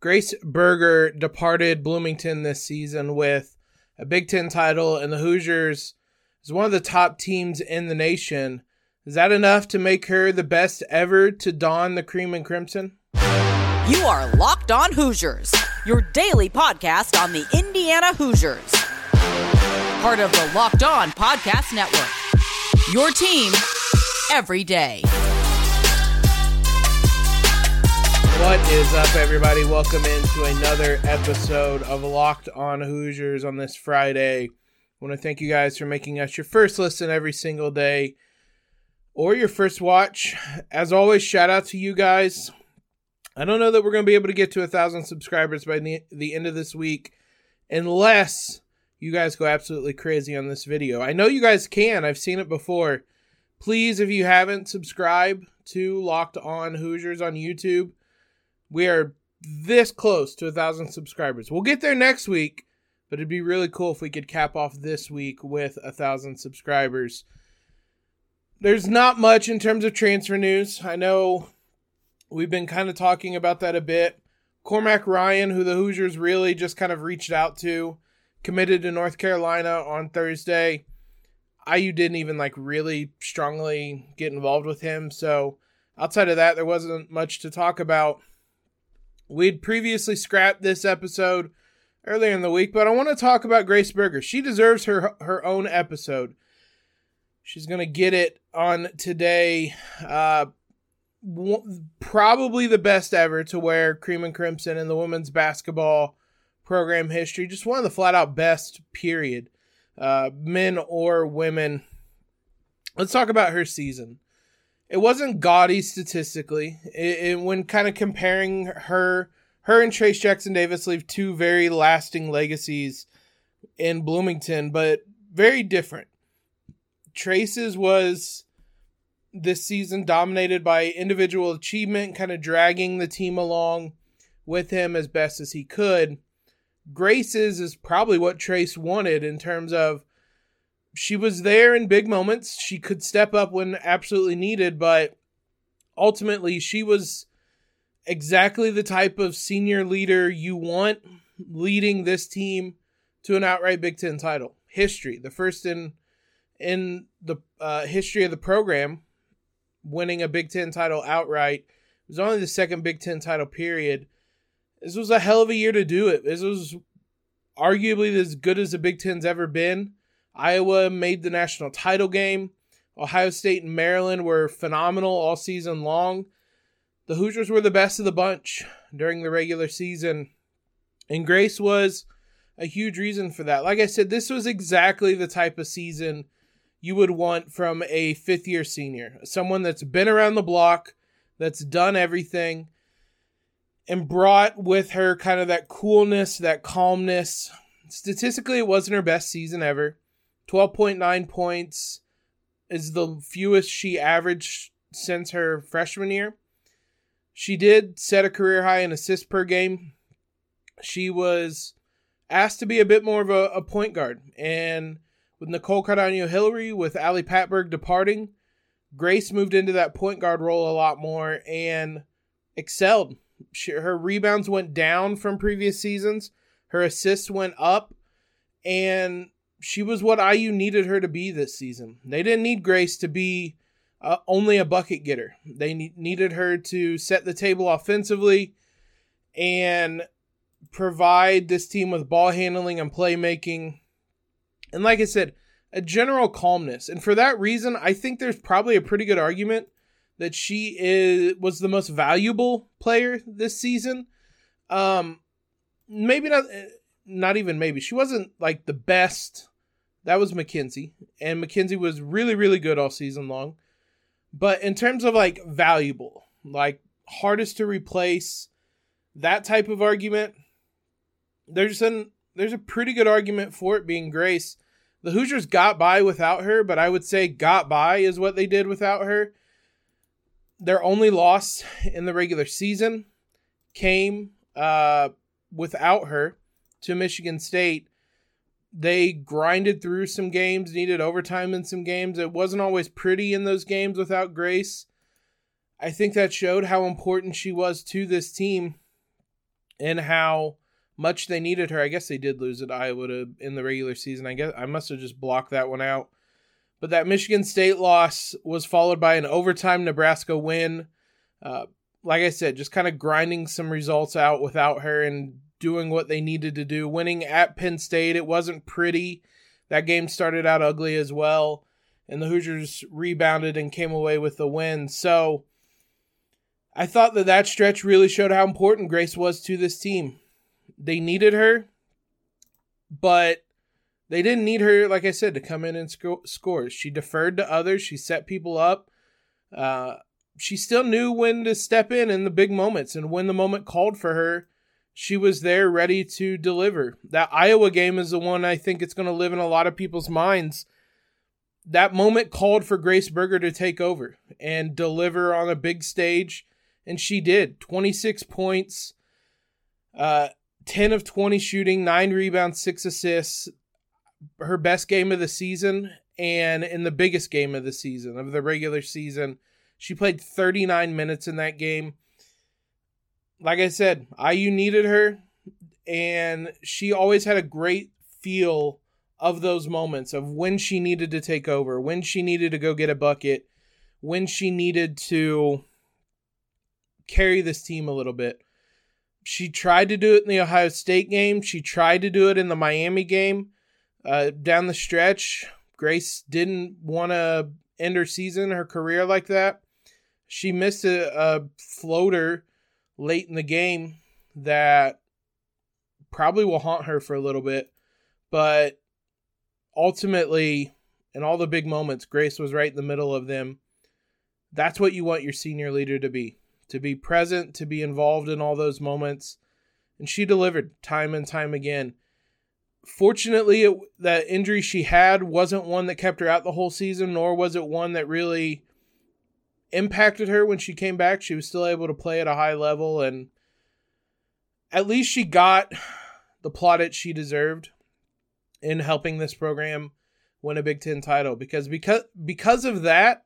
Grace Berger departed Bloomington this season with a Big Ten title, and the Hoosiers is one of the top teams in the nation. Is that enough to make her the best ever to don the cream and crimson? You are Locked On Hoosiers, your daily podcast on the Indiana Hoosiers. Part of the Locked On Podcast Network. Your team every day. What is up, everybody? Welcome into another episode of Locked On Hoosiers on this Friday. I want to thank you guys for making us your first listen every single day or your first watch. As always, shout out to you guys. I don't know that we're going to be able to get to a thousand subscribers by the, the end of this week unless you guys go absolutely crazy on this video. I know you guys can, I've seen it before. Please, if you haven't, subscribe to Locked On Hoosiers on YouTube we are this close to a thousand subscribers. We'll get there next week, but it'd be really cool if we could cap off this week with a thousand subscribers. There's not much in terms of transfer news. I know we've been kind of talking about that a bit. Cormac Ryan, who the Hoosiers really just kind of reached out to, committed to North Carolina on Thursday. IU didn't even like really strongly get involved with him. So outside of that, there wasn't much to talk about. We'd previously scrapped this episode earlier in the week, but I want to talk about Grace Berger. She deserves her her own episode. She's going to get it on today. Uh, w- probably the best ever to wear cream and crimson in the women's basketball program history. Just one of the flat out best, period. Uh, men or women. Let's talk about her season it wasn't gaudy statistically. It, it, when kind of comparing her, her and Trayce Jackson Davis leave two very lasting legacies in Bloomington, but very different. Trayce's was this season dominated by individual achievement, kind of dragging the team along with him as best as he could. Grace's is probably what Trayce wanted in terms of she was there in big moments. She could step up when absolutely needed, but ultimately she was exactly the type of senior leader you want leading this team to an outright Big Ten title. History, the first in in the uh, history of the program, winning a Big Ten title outright. It was only the second Big Ten title period. This was a hell of a year to do it. This was arguably as good as the Big Ten's ever been. Iowa made the national title game. Ohio State and Maryland were phenomenal all season long. The Hoosiers were the best of the bunch during the regular season, and Grace was a huge reason for that. Like I said, this was exactly the type of season you would want from a fifth year senior, someone that's been around the block, that's done everything, and brought with her kind of that coolness, that calmness. Statistically, it wasn't her best season ever. 12.9 points is the fewest she averaged since her freshman year. She did set a career high in assists per game. She was asked to be a bit more of a, a point guard. And with Nicole Cardano Hillary, with Ali Patberg departing, Grace moved into that point guard role a lot more and excelled. She, her rebounds went down from previous seasons, her assists went up, and she was what IU needed her to be this season. They didn't need Grace to be uh, only a bucket getter. They ne- needed her to set the table offensively and provide this team with ball handling and playmaking. And like I said, a general calmness. And for that reason, I think there's probably a pretty good argument that she is was the most valuable player this season. Um maybe not not even maybe. She wasn't like the best that was Mackenzie, and Mackenzie was really, really good all season long. But in terms of like valuable, like hardest to replace, that type of argument, there's an there's a pretty good argument for it being Grace. The Hoosiers got by without her, but I would say got by is what they did without her. Their only loss in the regular season came uh, without her to Michigan State they grinded through some games, needed overtime in some games. It wasn't always pretty in those games without Grace. I think that showed how important she was to this team. and how much they needed her. I guess they did lose at Iowa to, in the regular season. I guess I must have just blocked that one out. But that Michigan State loss was followed by an overtime Nebraska win. Uh, like I said, just kind of grinding some results out without her and doing what they needed to do. Winning at Penn State, it wasn't pretty. That game started out ugly as well, and the Hoosiers rebounded and came away with the win. So I thought that that stretch really showed how important Grace was to this team. They needed her, but they didn't need her, like I said, to come in and sco- score. She deferred to others. She set people up. Uh, she still knew when to step in in the big moments, and when the moment called for her, she was there ready to deliver. That Iowa game is the one I think it's going to live in a lot of people's minds. That moment called for Grace Berger to take over and deliver on a big stage, and she did. 26 points, uh, 10 of 20 shooting, 9 rebounds, 6 assists her best game of the season and in the biggest game of the season of the regular season. She played 39 minutes in that game. Like I said, IU needed her and she always had a great feel of those moments of when she needed to take over, when she needed to go get a bucket, when she needed to carry this team a little bit. She tried to do it in the Ohio State game. She tried to do it in the Miami game uh, down the stretch, Grace didn't want to end her season, her career like that. She missed a, a floater late in the game that probably will haunt her for a little bit. But ultimately, in all the big moments, Grace was right in the middle of them. That's what you want your senior leader to be to be present, to be involved in all those moments. And she delivered time and time again. Fortunately, it, that injury she had wasn't one that kept her out the whole season, nor was it one that really impacted her when she came back. She was still able to play at a high level, and at least she got the plaudits she deserved in helping this program win a Big Ten title. Because because because of that,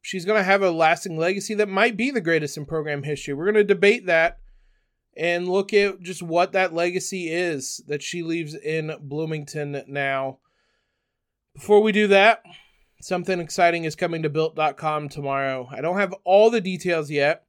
she's going to have a lasting legacy that might be the greatest in program history. We're going to debate that and look at just what that legacy is that she leaves in Bloomington now. Before we do that, something exciting is coming to built.com tomorrow. I don't have all the details yet,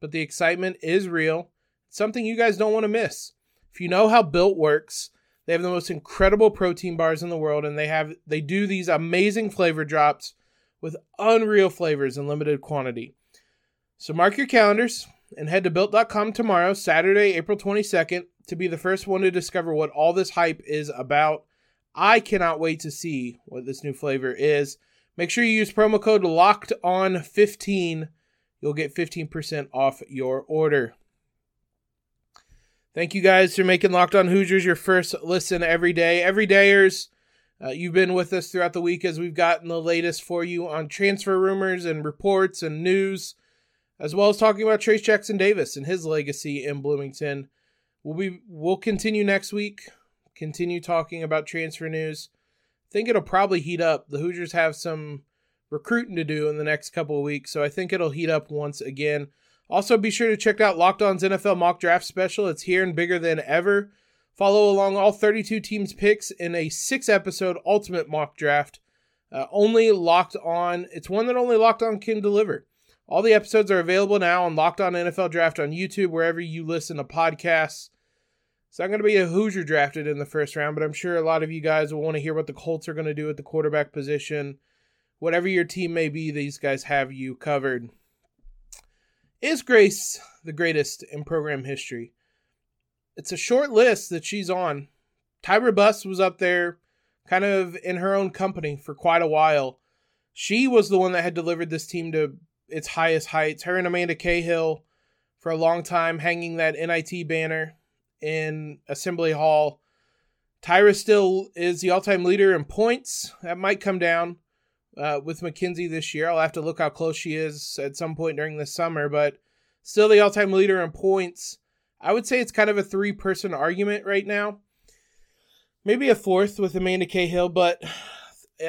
but the excitement is real. It's something you guys don't want to miss. If you know how built works, they have the most incredible protein bars in the world and they have they do these amazing flavor drops with unreal flavors in limited quantity. So mark your calendars and head to built.com tomorrow, Saturday, April 22nd, to be the first one to discover what all this hype is about. I cannot wait to see what this new flavor is. Make sure you use promo code locked on 15. You'll get 15% off your order. Thank you guys for making Locked On Hoosiers your first listen every day. Everydayers, uh, you've been with us throughout the week as we've gotten the latest for you on transfer rumors and reports and news as well as talking about Trayce Jackson Davis and his legacy in Bloomington. We'll be we'll continue next week. Continue talking about transfer news. Think it'll probably heat up. The Hoosiers have some recruiting to do in the next couple of weeks, so I think it'll heat up once again. Also, be sure to check out Locked On's NFL Mock Draft Special. It's here and bigger than ever. Follow along all 32 teams' picks in a six episode ultimate mock draft. Uh, only Locked On. It's one that only Locked On can deliver. All the episodes are available now on Locked On NFL Draft on YouTube, wherever you listen to podcasts. So I'm going to be a Hoosier drafted in the first round, but I'm sure a lot of you guys will want to hear what the Colts are going to do at the quarterback position. Whatever your team may be, these guys have you covered. Is Grace the greatest in program history? It's a short list that she's on. Tyra Buss was up there kind of in her own company for quite a while. She was the one that had delivered this team to its highest heights. Her and Amanda Cahill for a long time hanging that NIT banner in Assembly Hall. Tyra still is the all time leader in points. That might come down uh, with Mackenzie this year. I'll have to look how close she is at some point during the summer, but still the all time leader in points. I would say it's kind of a three person argument right now. Maybe a fourth with Amanda Cahill, but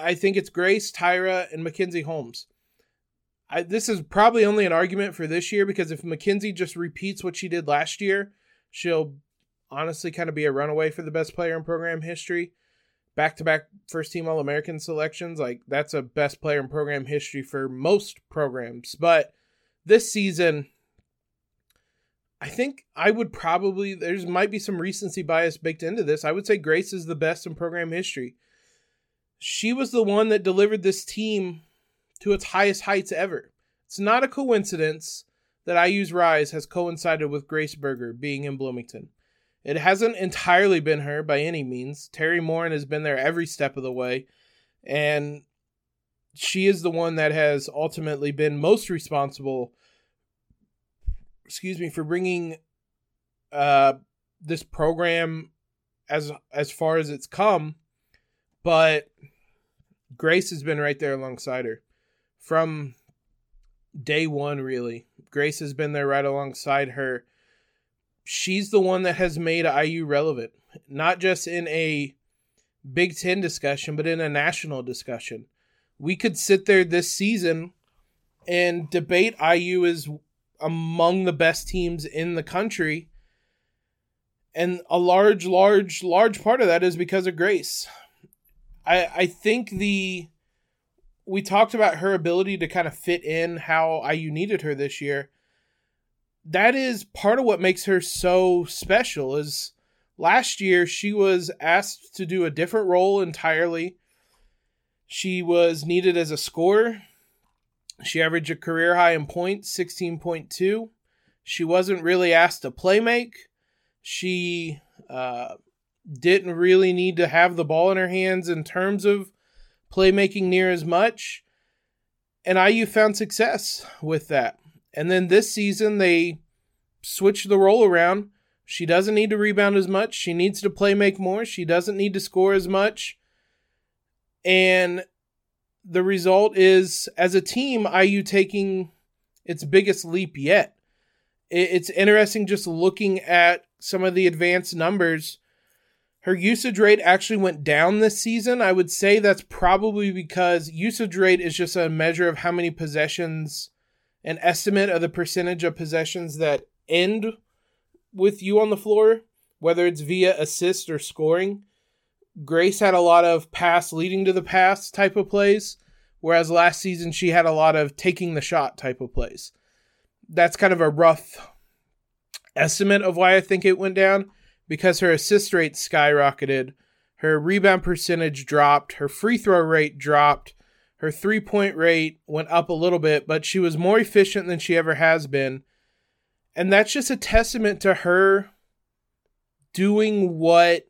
I think it's Grace, Tyra, and Mackenzie Holmes. I, this is probably only an argument for this year because if Mackenzie just repeats what she did last year, she'll honestly kind of be a runaway for the best player in program history. Back to back first team All American selections, like that's a best player in program history for most programs. But this season, I think I would probably there's might be some recency bias baked into this. I would say Grace is the best in program history. She was the one that delivered this team to its highest heights ever. It's not a coincidence that IU's rise has coincided with Grace Berger being in Bloomington. It hasn't entirely been her by any means. Teri Moren has been there every step of the way, and she is the one that has ultimately been most responsible excuse me for bringing uh this program as as far as it's come but Grace has been right there alongside her from day 1 really Grace has been there right alongside her she's the one that has made IU relevant not just in a Big 10 discussion but in a national discussion we could sit there this season and debate IU is among the best teams in the country. And a large, large, large part of that is because of Grace. I I think the we talked about her ability to kind of fit in how IU needed her this year. That is part of what makes her so special is last year she was asked to do a different role entirely. She was needed as a scorer. She averaged a career high in points, 16.2. She wasn't really asked to play make. She uh, didn't really need to have the ball in her hands in terms of playmaking near as much. And IU found success with that. And then this season, they switched the role around. She doesn't need to rebound as much. She needs to play make more. She doesn't need to score as much. And the result is, as a team, IU taking its biggest leap yet. It's interesting just looking at some of the advanced numbers. Her usage rate actually went down this season. I would say that's probably because usage rate is just a measure of how many possessions, an estimate of the percentage of possessions that end with you on the floor, whether it's via assist or scoring. Grace had a lot of pass leading to the pass type of plays, whereas last season she had a lot of taking the shot type of plays. That's kind of a rough estimate of why I think it went down because her assist rate skyrocketed, her rebound percentage dropped, her free throw rate dropped, her three point rate went up a little bit, but she was more efficient than she ever has been. And that's just a testament to her doing what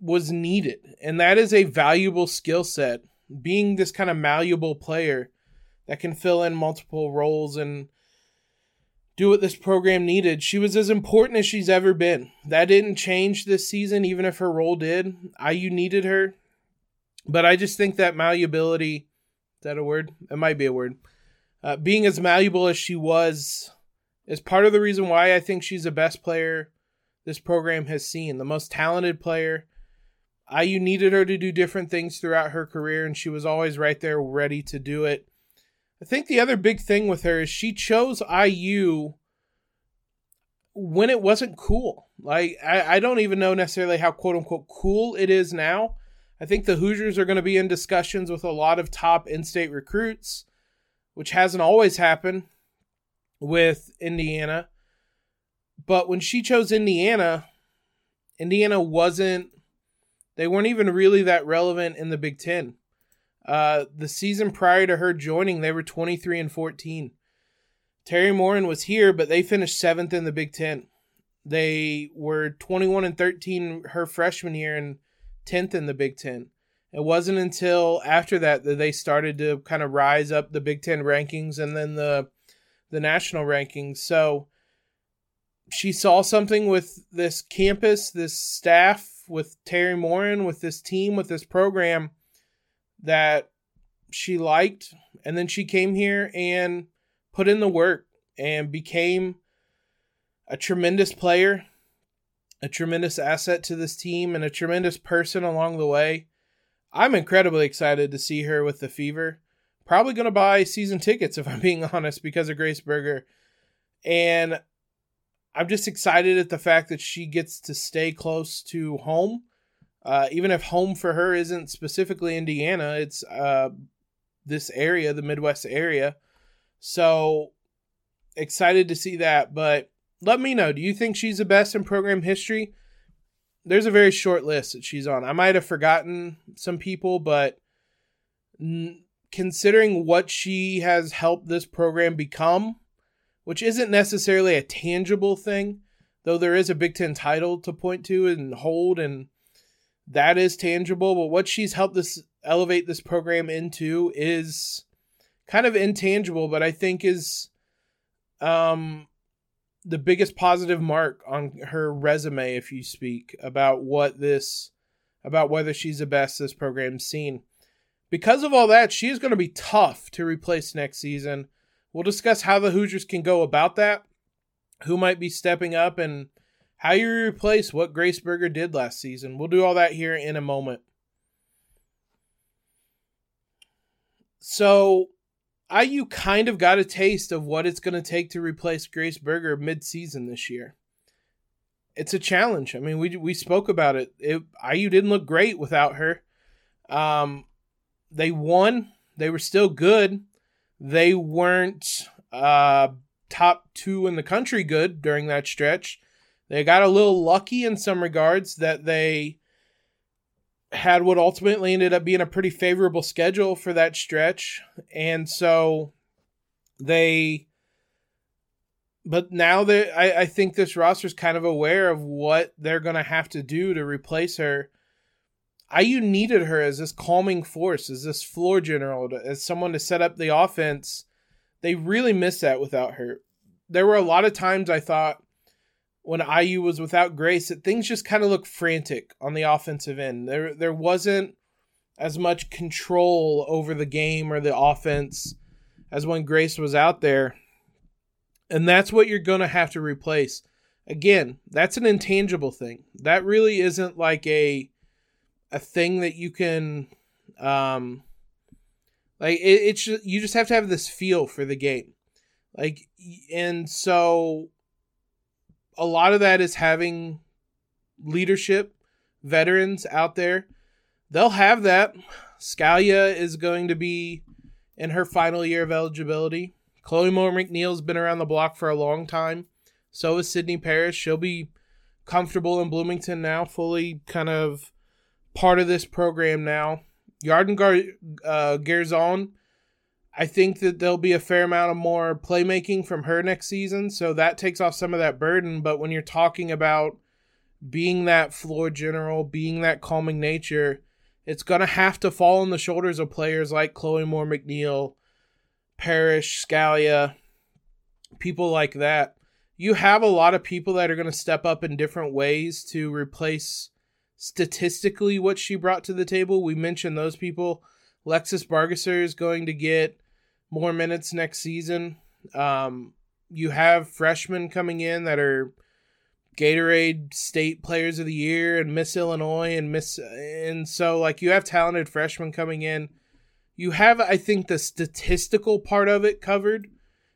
was needed. And that is a valuable skill set. Being this kind of malleable player that can fill in multiple roles and do what this program needed. She was as important as she's ever been. That didn't change this season, even if her role did. IU needed her. But I just think that malleability is that a word? It might be a word. Uh, being as malleable as she was is part of the reason why I think she's the best player this program has seen, the most talented player IU needed her to do different things throughout her career, and she was always right there ready to do it. I think the other big thing with her is she chose IU when it wasn't cool. Like, I, I don't even know necessarily how quote unquote cool it is now. I think the Hoosiers are going to be in discussions with a lot of top in state recruits, which hasn't always happened with Indiana. But when she chose Indiana, Indiana wasn't they weren't even really that relevant in the Big Ten. Uh, the season prior to her joining, they were 23 and 14. Teri Moren was here, but they finished seventh in the Big Ten. They were 21 and 13 her freshman year and 10th in the Big Ten. It wasn't until after that that they started to kind of rise up the Big Ten rankings and then the the national rankings. So she saw something with this campus, this staff, with Teri Moren, with this team, with this program that she liked. And then she came here and put in the work and became a tremendous player, a tremendous asset to this team, and a tremendous person along the way. I'm incredibly excited to see her with the Fever. Probably going to buy season tickets, if I'm being honest, because of Grace Berger. And I'm just excited at the fact that she gets to stay close to home. Uh, even if home for her isn't specifically Indiana, it's uh, this area, the Midwest area. So excited to see that. But let me know. Do you think she's the best in program history? There's a very short list that she's on. I might have forgotten some people, but n- considering what she has helped this program become, which isn't necessarily a tangible thing, though there is a Big Ten title to point to and hold, and that is tangible. But what she's helped this elevate this program into is kind of intangible, but I think is um the biggest positive mark on her resume, if you speak, about what this about whether she's the best this program's seen. Because of all that, she is going to be tough to replace next season. We'll discuss how the Hoosiers can go about that, who might be stepping up, and how you replace what Grace Berger did last season. We'll do all that here in a moment. So, IU kind of got a taste of what it's going to take to replace Grace Berger mid-season this year. It's a challenge. I mean, we we spoke about it. it IU didn't look great without her. Um, they won. They were still good. They weren't uh, top two in the country good during that stretch. They got a little lucky in some regards that they had what ultimately ended up being a pretty favorable schedule for that stretch. And so they but now that I, I think this roster is kind of aware of what they're gonna have to do to replace her. IU needed her as this calming force, as this floor general, as someone to set up the offense. They really missed that without her. There were a lot of times I thought when IU was without Grace that things just kind of looked frantic on the offensive end. There there wasn't as much control over the game or the offense as when Grace was out there. And that's what you're going to have to replace. Again, that's an intangible thing. That really isn't like a a thing that you can um like it, it's just, you just have to have this feel for the game. Like and so a lot of that is having leadership veterans out there. They'll have that. Scalia is going to be in her final year of eligibility. Chloe Moore McNeil's been around the block for a long time. So is Sydney Parrish. She'll be comfortable in Bloomington now, fully kind of part of this program now. Yarden Gar- uh, Garzon I think that there'll be a fair amount of more playmaking from her next season, so that takes off some of that burden. But when you're talking about being that floor general, being that calming nature, it's going to have to fall on the shoulders of players like Chloe Moore McNeil, Parrish, Scalia, people like that. You have a lot of people that are going to step up in different ways to replace statistically what she brought to the table. We mentioned those people. Lexus Bargesser is going to get more minutes next season. Um, you have freshmen coming in that are Gatorade State Players of the Year and Miss Illinois and Miss and so like you have talented freshmen coming in. You have I think the statistical part of it covered.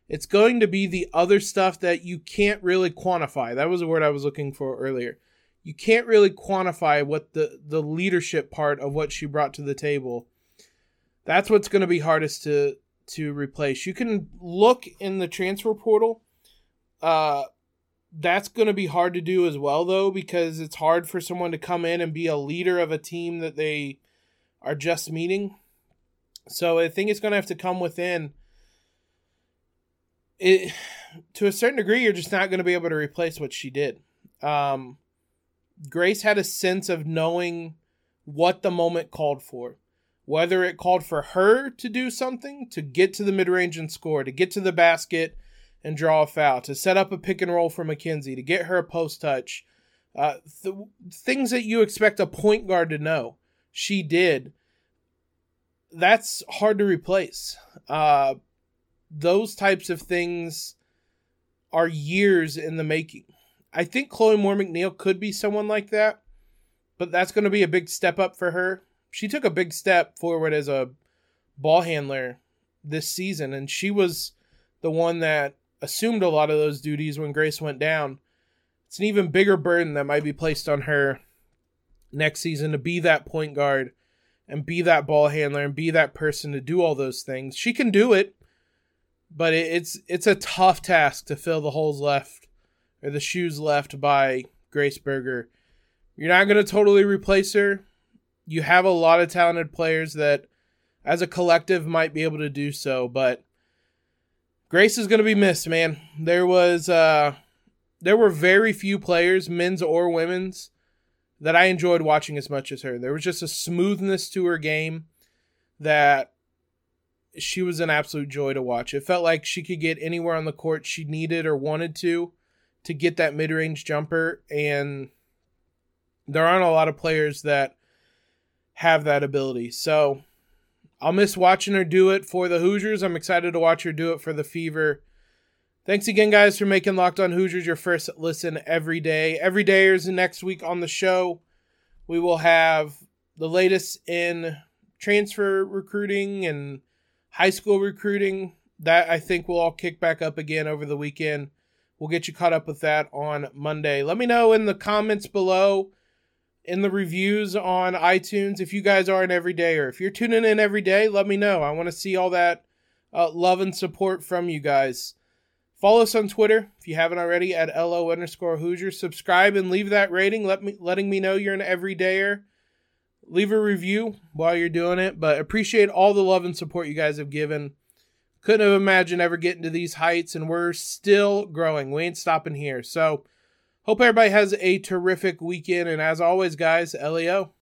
It's going to be the other stuff that you can't really quantify. That was a word I was looking for earlier. You can't really quantify what the the leadership part of what she brought to the table. That's what's going to be hardest to to replace. You can look in the transfer portal. Uh, that's going to be hard to do as well, though, because it's hard for someone to come in and be a leader of a team that they are just meeting. So I think it's going to have to come within. It to a certain degree, you're just not going to be able to replace what she did. Um, Grace had a sense of knowing what the moment called for whether it called for her to do something to get to the mid range and score, to get to the basket and draw a foul, to set up a pick and roll for Mackenzie, to get her a post touch, uh, th- things that you expect a point guard to know. She did. That's hard to replace. Uh, those types of things are years in the making. I think Chloe Moore McNeil could be someone like that, but that's going to be a big step up for her she took a big step forward as a ball handler this season, and she was the one that assumed a lot of those duties when Grace went down. it's an even bigger burden that might be placed on her next season to be that point guard and be that ball handler and be that person to do all those things. She can do it, but it's it's a tough task to fill the holes left or the shoes left by Grace Berger. You're not going to totally replace her. You have a lot of talented players that as a collective might be able to do so, but Grace is going to be missed, man. There was uh there were very few players, men's or women's, that I enjoyed watching as much as her. There was just a smoothness to her game that she was an absolute joy to watch. It felt like she could get anywhere on the court she needed or wanted to to get that mid-range jumper and there aren't a lot of players that have that ability. So, I'll miss watching her do it for the Hoosiers. I'm excited to watch her do it for the Fever. Thanks again, guys, for making Locked On Hoosiers your first listen every day. Every day is next week on the show. We will have the latest in transfer recruiting and high school recruiting. That I think will all kick back up again over the weekend. We'll get you caught up with that on Monday. Let me know in the comments below, in the reviews on iTunes, if you guys are an everyday or if you're tuning in every day. Let me know. I want to see all that uh, love and support from you guys. Follow us on Twitter if you haven't already at LO underscore Hoosier. Subscribe and leave that rating, let me letting me know you're an everydayer. Leave a review while you're doing it, but appreciate all the love and support you guys have given. Couldn't have imagined ever getting to these heights, and we're still growing. We ain't stopping here. So hope everybody has a terrific weekend, and as always, guys, LEO.